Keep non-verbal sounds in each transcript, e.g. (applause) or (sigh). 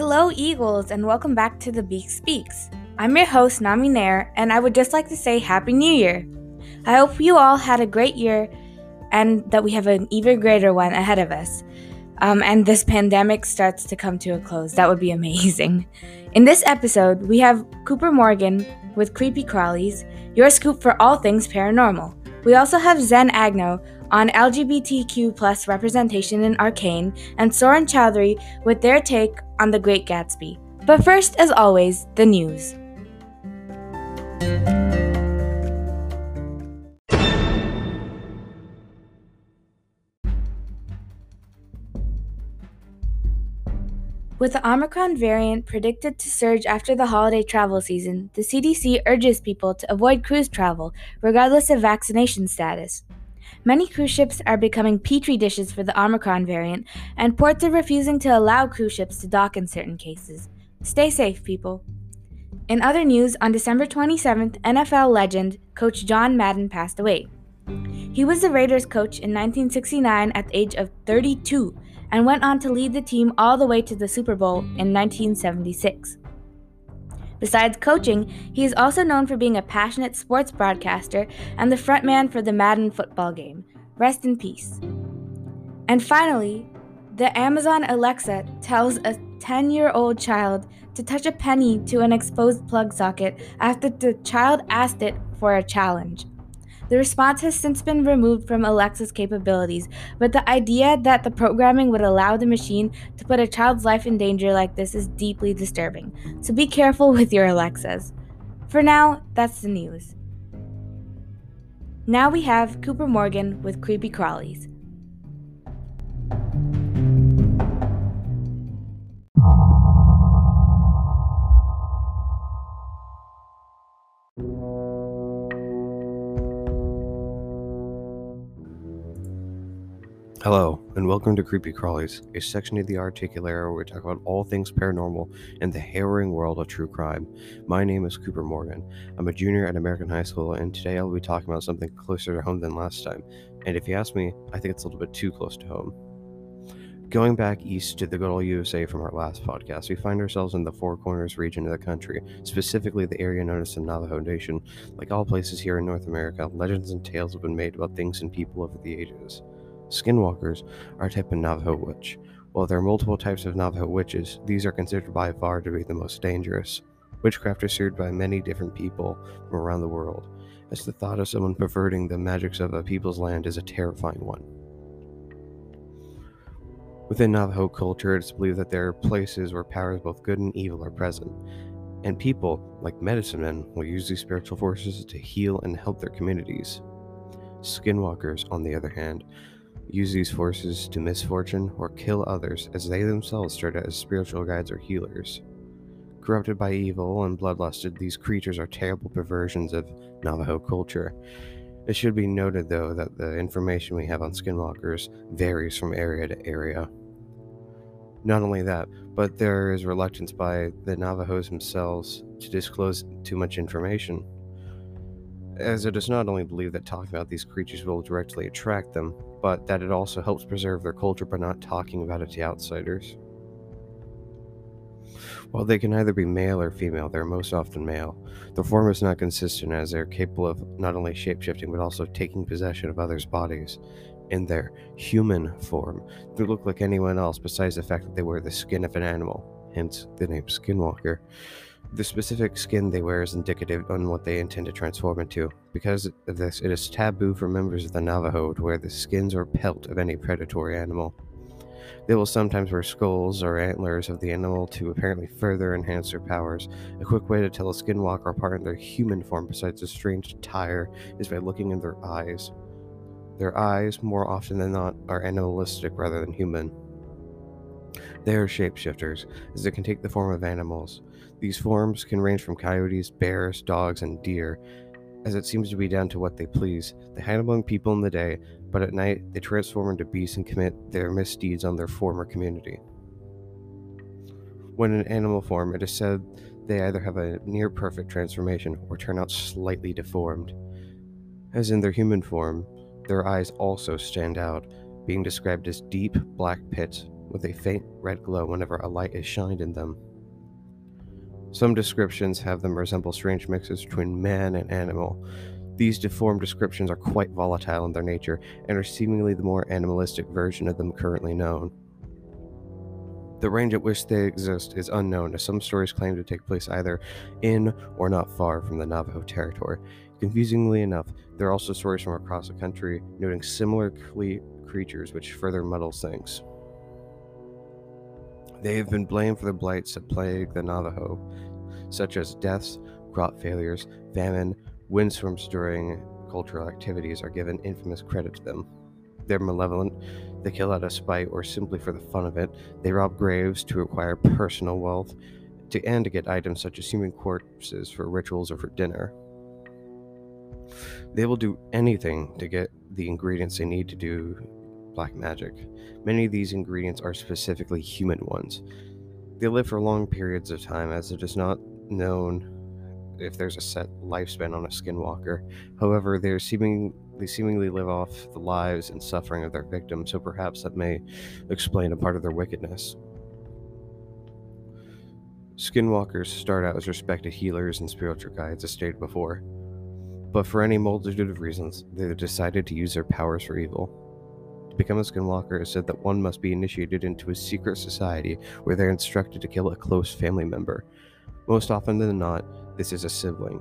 Hello, Eagles, and welcome back to The Beak Speaks. I'm your host, Nami Nair, and I would just like to say Happy New Year. I hope you all had a great year and that we have an even greater one ahead of us. Um, and this pandemic starts to come to a close. That would be (laughs) amazing. In this episode, we have Cooper Morgan with Creepy Crawlies, your scoop for all things paranormal. We also have Zen Agno on LGBTQ plus representation in Arcane, and Soren Chowdhury with their take on The Great Gatsby. But first, as always, the news. With the Omicron variant predicted to surge after the holiday travel season, the CDC urges people to avoid cruise travel, regardless of vaccination status. Many cruise ships are becoming petri dishes for the Omicron variant, and ports are refusing to allow cruise ships to dock in certain cases. Stay safe, people. In other news, on December 27th, NFL legend coach John Madden passed away. He was the Raiders coach in 1969 at the age of 32 and went on to lead the team all the way to the Super Bowl in 1976. Besides coaching, he is also known for being a passionate sports broadcaster and the frontman for the Madden football game. Rest in peace. And finally, the Amazon Alexa tells a 10 year old child to touch a penny to an exposed plug socket after the child asked it for a challenge. The response has since been removed from Alexa's capabilities, but the idea that the programming would allow the machine to put a child's life in danger like this is deeply disturbing. So be careful with your Alexas. For now, that's the news. Now we have Cooper Morgan with Creepy Crawlies. Hello, and welcome to Creepy Crawlies, a section of the Articulera where we talk about all things paranormal and the harrowing world of true crime. My name is Cooper Morgan. I'm a junior at American High School, and today I'll be talking about something closer to home than last time. And if you ask me, I think it's a little bit too close to home. Going back east to the good old USA from our last podcast, we find ourselves in the Four Corners region of the country, specifically the area known as the Navajo Nation. Like all places here in North America, legends and tales have been made about things and people over the ages. Skinwalkers are a type of Navajo witch. While there are multiple types of Navajo witches, these are considered by far to be the most dangerous. Witchcraft is served by many different people from around the world, as the thought of someone perverting the magics of a people's land is a terrifying one. Within Navajo culture, it's believed that there are places where powers both good and evil are present, and people, like medicine men, will use these spiritual forces to heal and help their communities. Skinwalkers, on the other hand, use these forces to misfortune or kill others as they themselves start as spiritual guides or healers. Corrupted by evil and bloodlusted, these creatures are terrible perversions of Navajo culture. It should be noted, though, that the information we have on skinwalkers varies from area to area. Not only that, but there is reluctance by the Navajos themselves to disclose too much information, as it is not only believed that talking about these creatures will directly attract them, but that it also helps preserve their culture by not talking about it to outsiders. While they can either be male or female, they're most often male. The form is not consistent as they're capable of not only shapeshifting but also taking possession of others' bodies. In their human form, they look like anyone else besides the fact that they wear the skin of an animal, hence the name Skinwalker. The specific skin they wear is indicative on what they intend to transform into. Because of this, it is taboo for members of the Navajo to wear the skins or pelt of any predatory animal. They will sometimes wear skulls or antlers of the animal to apparently further enhance their powers. A quick way to tell a skinwalker apart in their human form, besides a strange attire, is by looking in their eyes. Their eyes, more often than not, are animalistic rather than human. They are shapeshifters, as they can take the form of animals. These forms can range from coyotes, bears, dogs, and deer, as it seems to be down to what they please. They hide among people in the day, but at night they transform into beasts and commit their misdeeds on their former community. When in animal form, it is said they either have a near perfect transformation or turn out slightly deformed. As in their human form, their eyes also stand out, being described as deep black pits with a faint red glow whenever a light is shined in them. Some descriptions have them resemble strange mixes between man and animal. These deformed descriptions are quite volatile in their nature and are seemingly the more animalistic version of them currently known. The range at which they exist is unknown, as some stories claim to take place either in or not far from the Navajo territory. Confusingly enough, there are also stories from across the country noting similar cle- creatures, which further muddles things. They have been blamed for the blights that plague the Navajo, such as deaths, crop failures, famine, windstorms during cultural activities are given infamous credit to them. They're malevolent, they kill out of spite or simply for the fun of it, they rob graves to acquire personal wealth, to and to get items such as human corpses for rituals or for dinner. They will do anything to get the ingredients they need to do black magic. Many of these ingredients are specifically human ones. They live for long periods of time, as it is not known if there's a set lifespan on a skinwalker. However, they seeming they seemingly live off the lives and suffering of their victims, so perhaps that may explain a part of their wickedness. Skinwalkers start out as respected healers and spiritual guides, as stated before, but for any multitude of reasons, they have decided to use their powers for evil. Become a skinwalker is said that one must be initiated into a secret society where they're instructed to kill a close family member. Most often than not, this is a sibling.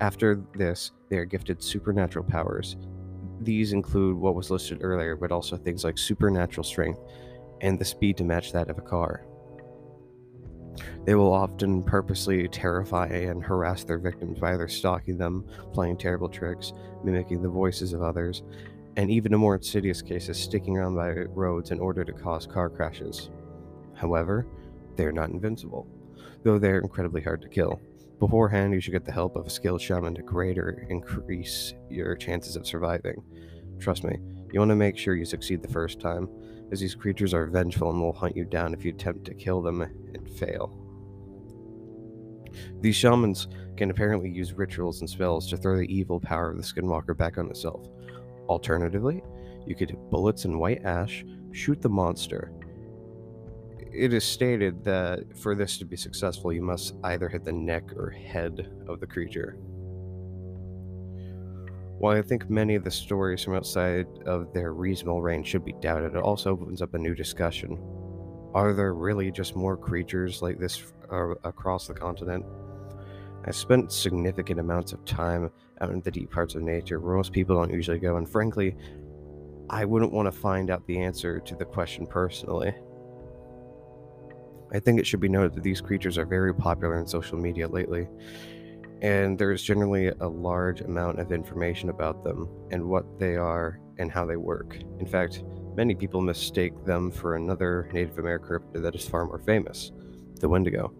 After this, they are gifted supernatural powers. These include what was listed earlier, but also things like supernatural strength and the speed to match that of a car. They will often purposely terrify and harass their victims by either stalking them, playing terrible tricks, mimicking the voices of others, and even in more insidious cases, sticking around by roads in order to cause car crashes. However, they are not invincible, though they are incredibly hard to kill. Beforehand, you should get the help of a skilled shaman to greater increase your chances of surviving. Trust me, you want to make sure you succeed the first time, as these creatures are vengeful and will hunt you down if you attempt to kill them and fail. These shamans can apparently use rituals and spells to throw the evil power of the skinwalker back on itself. Alternatively, you could hit bullets in white ash, shoot the monster. It is stated that for this to be successful, you must either hit the neck or head of the creature. While I think many of the stories from outside of their reasonable range should be doubted, it also opens up a new discussion. Are there really just more creatures like this uh, across the continent? I spent significant amounts of time out in the deep parts of nature where most people don't usually go, and frankly, I wouldn't want to find out the answer to the question personally. I think it should be noted that these creatures are very popular in social media lately, and there's generally a large amount of information about them and what they are and how they work. In fact, many people mistake them for another Native American cryptid that is far more famous, the Wendigo.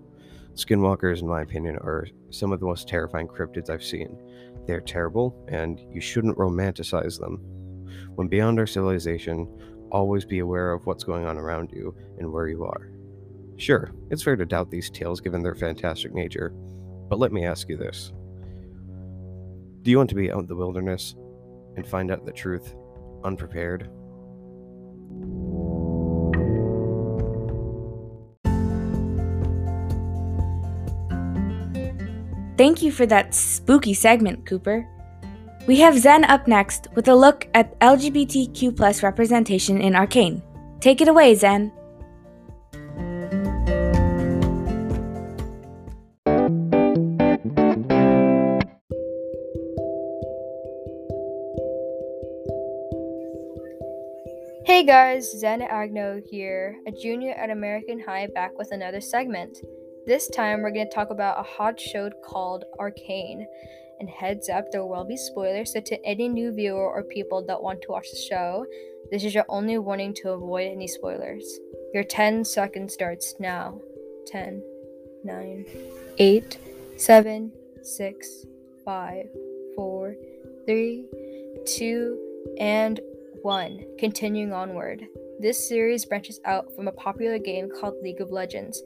Skinwalkers, in my opinion, are some of the most terrifying cryptids I've seen. They're terrible, and you shouldn't romanticize them. When beyond our civilization, always be aware of what's going on around you and where you are. Sure, it's fair to doubt these tales given their fantastic nature, but let me ask you this Do you want to be out in the wilderness and find out the truth unprepared? Thank you for that spooky segment, Cooper. We have Zen up next with a look at LGBTQ representation in Arcane. Take it away, Zen. Hey guys, Zen Agno here, a junior at American High, back with another segment. This time we're going to talk about a hot show called Arcane. And heads up, there will be spoilers, so to any new viewer or people that want to watch the show, this is your only warning to avoid any spoilers. Your 10 seconds starts now. 10, 9, 8, 7, 6, 5, 4, 3, 2, and 1. Continuing onward. This series branches out from a popular game called League of Legends.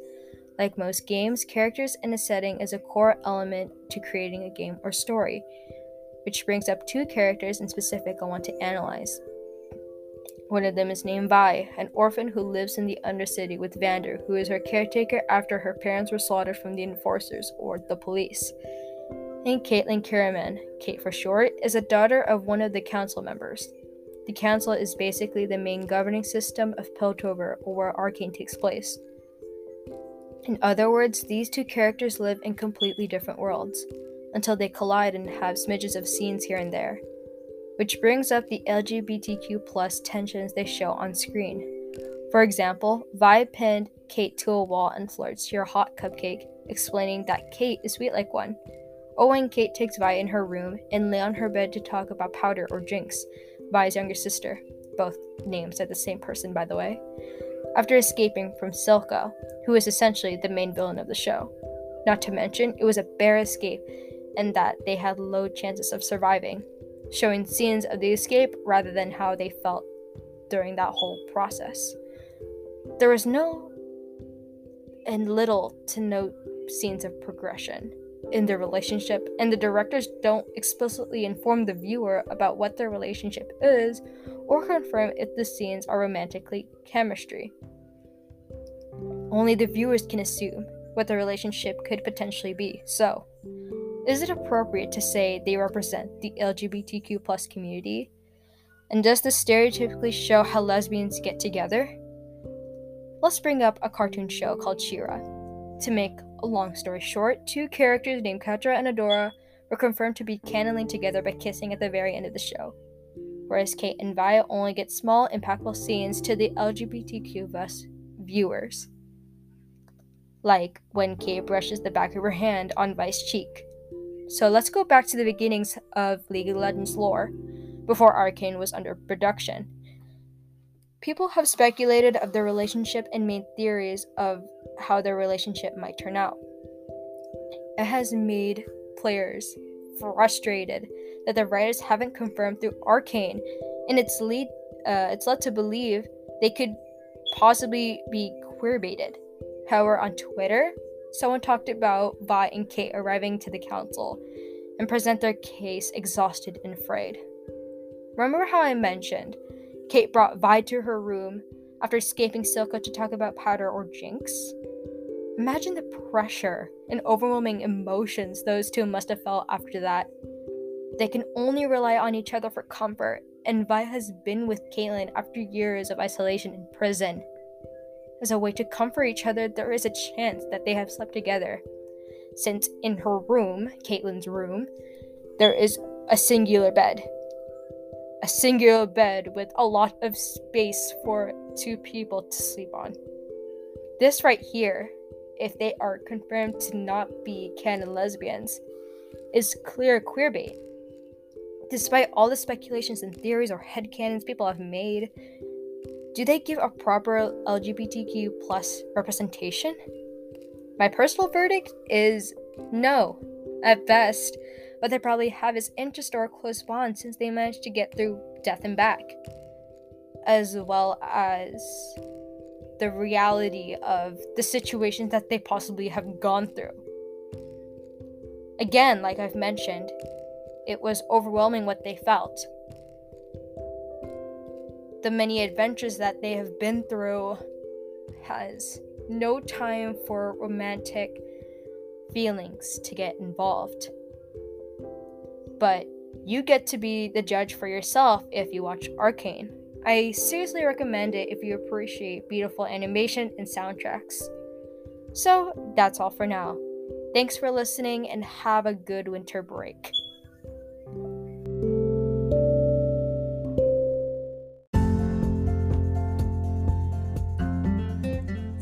Like most games, characters and a setting is a core element to creating a game or story, which brings up two characters in specific I want to analyze. One of them is named Vi, an orphan who lives in the Undercity with Vander, who is her caretaker after her parents were slaughtered from the enforcers, or the police. And Caitlyn Kiramman, Cait for short, is a daughter of one of the council members. The council is basically the main governing system of Piltover, or where Arcane takes place. In other words, these two characters live in completely different worlds, until they collide and have smidges of scenes here and there. Which brings up the LGBTQ plus tensions they show on screen. For example, Vi pinned Cait to a wall and flirts to your hot cupcake, explaining that Cait is sweet like one. Oh, Owen Cait takes Vi in her room and lay on her bed to talk about Powder or Jinx, Vi's younger sister. Both names are the same person, by the way after escaping from Silco, who is essentially the main villain of the show. Not to mention, it was a bare escape and that they had low chances of surviving, showing scenes of the escape rather than how they felt during that whole process. There was no and little to no scenes of progression in their relationship, and the directors don't explicitly inform the viewer about what their relationship is or confirm if the scenes are romantically chemistry. Only the viewers can assume what the relationship could potentially be. So, is it appropriate to say they represent the LGBTQ plus community? And does this stereotypically show how lesbians get together? Let's bring up a cartoon show called She-Ra. To make a long story short, two characters named Catra and Adora were confirmed to be canoning together by kissing at the very end of the show whereas Cait and Vi only get small, impactful scenes to the LGBTQ plus viewers. Like when Cait brushes the back of her hand on Vi's cheek. So let's go back to the beginnings of League of Legends lore, before Arcane was under production. People have speculated of their relationship and made theories of how their relationship might turn out. It has made players frustrated that the writers haven't confirmed through Arcane, and it's lead uh, it's led to believe they could possibly be queerbaited. However, on Twitter, someone talked about Vi and Cait arriving to the council and present their case exhausted and afraid. Remember how I mentioned Cait brought Vi to her room after escaping Silco to talk about Powder or Jinx? Imagine the pressure and overwhelming emotions those two must have felt after that. They can only rely on each other for comfort, and Vi has been with Caitlyn after years of isolation in prison. As a way to comfort each other, there is a chance that they have slept together. Since in her room, Caitlyn's room, there is a singular bed. A singular bed with a lot of space for two people to sleep on. This right here, if they are confirmed to not be canon lesbians, is clear queerbait. Despite all the speculations and theories or headcanons people have made, do they give a proper LGBTQ plus representation? My personal verdict is no, at best, but they probably have his interest or a close bond since they managed to get through death and back, as well as the reality of the situations that they possibly have gone through. Again, like I've mentioned, it was overwhelming what they felt. The many adventures that they have been through has no time for romantic feelings to get involved. But you get to be the judge for yourself if you watch Arcane. I seriously recommend it if you appreciate beautiful animation and soundtracks. So, that's all for now. Thanks for listening and have a good winter break.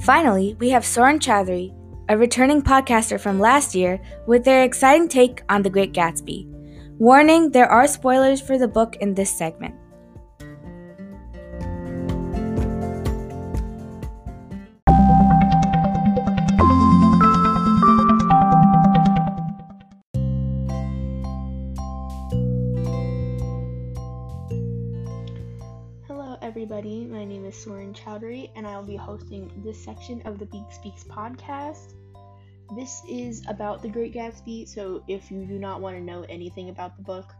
Finally, we have Soren Chowdhury, a returning podcaster from last year, with their exciting take on The Great Gatsby. Warning there are spoilers for the book in this segment. Hello, everybody. My name is Soren Chowdhury, and I will be hosting this section of the Beak Speaks podcast. This is about The Great Gatsby, so if you do not want to know anything about the book,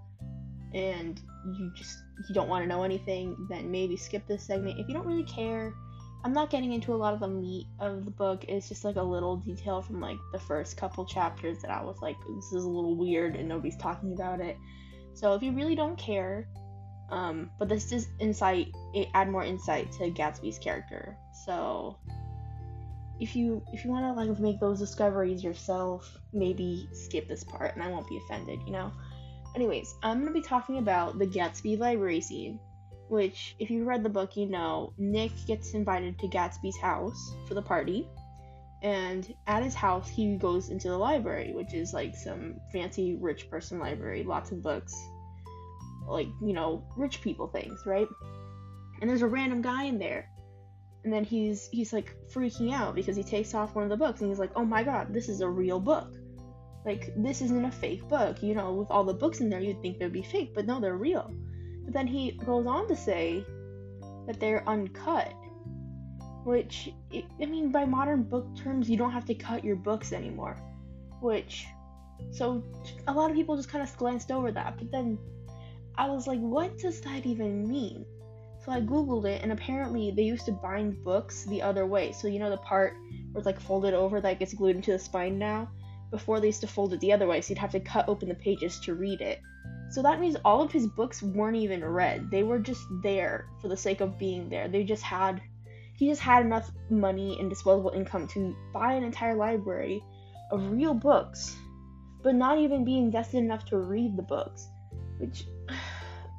and you just you don't want to know anything, then maybe skip this segment. If you don't really care, I'm not getting into a lot of the meat of the book. It's just like a little detail from like the first couple chapters that I was like, this is a little weird and nobody's talking about it. So if you really don't care, um, but this is insight, it add more insight to Gatsby's character. So if you if you want to like make those discoveries yourself, maybe skip this part and I won't be offended, you know. Anyways, I'm gonna be talking about the Gatsby library scene, which if you read the book, you know Nick gets invited to Gatsby's house for the party, and at his house he goes into the library, which is like some fancy rich person library, lots of books, like you know rich people things, right? And there's a random guy in there and then he's he's like freaking out because he takes off one of the books and he's like oh my god this is a real book. Like this isn't a fake book. You know with all the books in there you'd think they'd be fake but no they're real. But then he goes on to say that they're uncut which i mean by modern book terms you don't have to cut your books anymore which so a lot of people just kind of glanced over that. But then i was like what does that even mean so I googled it, and apparently they used to bind books the other way. So you know the part where it's like folded over that gets glued into the spine now. Before they used to fold it the other way, so you'd have to cut open the pages to read it. So that means all of his books weren't even read. They were just there for the sake of being there. They just had he just had enough money and disposable income to buy an entire library of real books, but not even be invested enough to read the books, which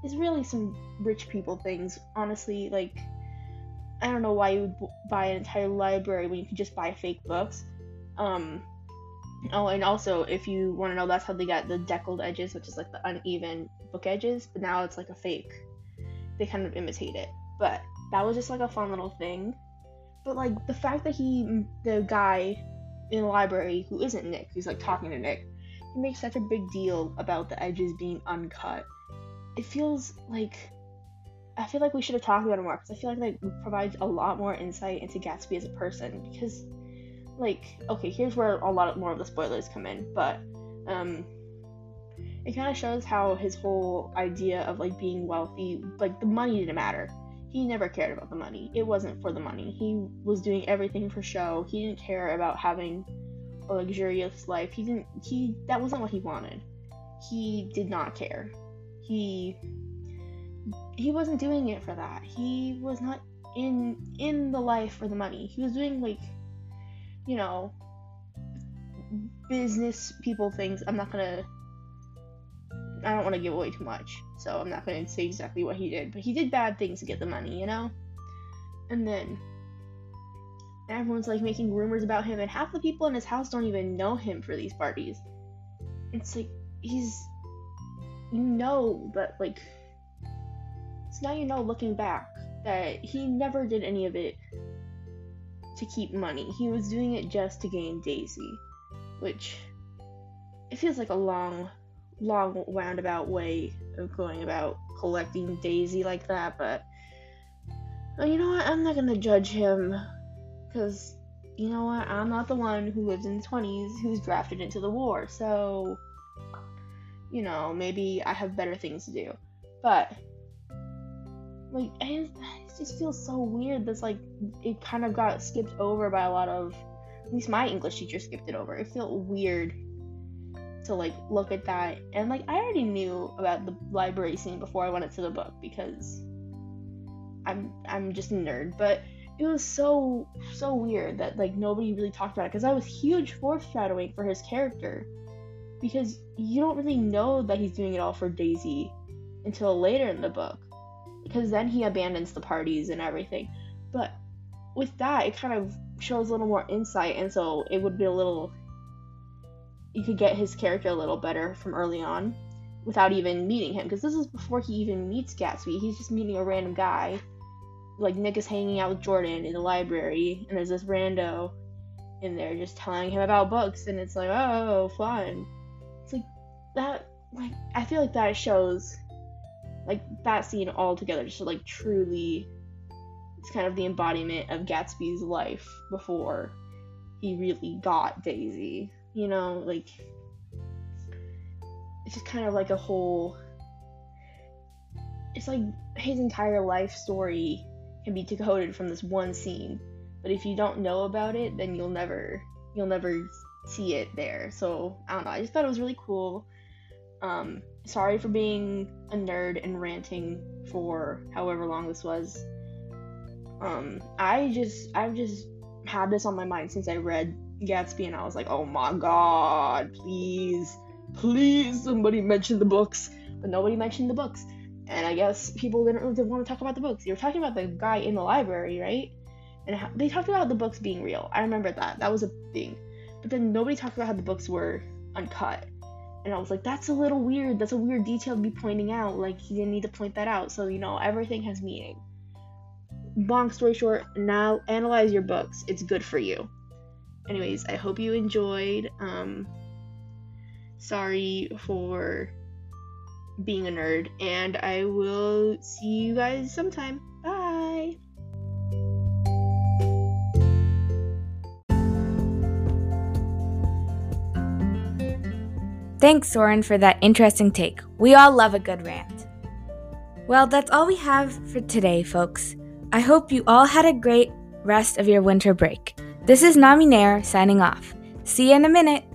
is really some rich people things. Honestly, like I don't know why you would buy an entire library when you could just buy fake books. Um, oh, and also if you want to know, that's how they got the deckled edges, which is like the uneven book edges. But now it's like a fake. They kind of imitate it. But that was just like a fun little thing. But like the fact that he, the guy in the library who isn't Nick, who's like talking to Nick, he makes such a big deal about the edges being uncut it feels like I feel like we should have talked about it more because I feel like that provides a lot more insight into Gatsby as a person. Because, like, okay, here's where a lot more of the spoilers come in, but um, it kind of shows how his whole idea of like being wealthy, like the money didn't matter. He never cared about the money. It wasn't for the money. He was doing everything for show. He didn't care about having a luxurious life. He didn't. He that wasn't what he wanted. He did not care he he wasn't doing it for that. He was not in in the life for the money. He was doing like you know business people things. I'm not gonna I don't want to give away too much, so I'm not gonna say exactly what he did, but he did bad things to get the money, you know? And then everyone's like making rumors about him and half the people in his house don't even know him for these parties. It's like he's you know that like so now you know looking back that he never did any of it to keep money. He was doing it just to gain Daisy, which it feels like a long, long roundabout way of going about collecting Daisy like that. But well, you know what? I'm not gonna judge him because you know what? I'm not the one who lives in the 20s who's drafted into the war. So you know, maybe I have better things to do. But like it just feels so weird this like it kind of got skipped over by a lot of at least my English teacher skipped it over. It felt weird to like look at that and like I already knew about the library scene before I went into the book because I'm I'm just a nerd, but it was so so weird that like nobody really talked about it because I was huge foreshadowing for his character because you don't really know that he's doing it all for Daisy until later in the book because then he abandons the parties and everything. But with that, it kind of shows a little more insight, and so it would be a little. You could get his character a little better from early on without even meeting him because this is before he even meets Gatsby. He's just meeting a random guy. Like Nick is hanging out with Jordan in the library, and there's this rando in there just telling him about books, and it's like, oh, fun that like I feel like that shows like that scene all together just like truly it's kind of the embodiment of Gatsby's life before he really got Daisy. You know, like it's just kind of like a whole it's like his entire life story can be decoded from this one scene. But if you don't know about it, then you'll never you'll never see it there. So I don't know. I just thought it was really cool. Um, sorry for being a nerd and ranting for however long this was. Um, I just I've just had this on my mind since I read Gatsby and I was like, oh my god, please, please somebody mention the books. But nobody mentioned the books. And I guess people didn't really want to talk about the books. You were talking about the guy in the library, right? And how, they talked about the books being real. I remember that. That was a thing. But then nobody talked about how the books were uncut. And I was like, that's a little weird. That's a weird detail to be pointing out. Like, he didn't need to point that out. So, you know, everything has meaning. Long story short, now analyze your books. It's good for you. Anyways, I hope you enjoyed. Um, sorry for being a nerd, and I will see you guys sometime. Thanks, Soren, for that interesting take. We all love a good rant. Well, that's all we have for today, folks. I hope you all had a great rest of your winter break. This is Nami Nair signing off. See you in a minute.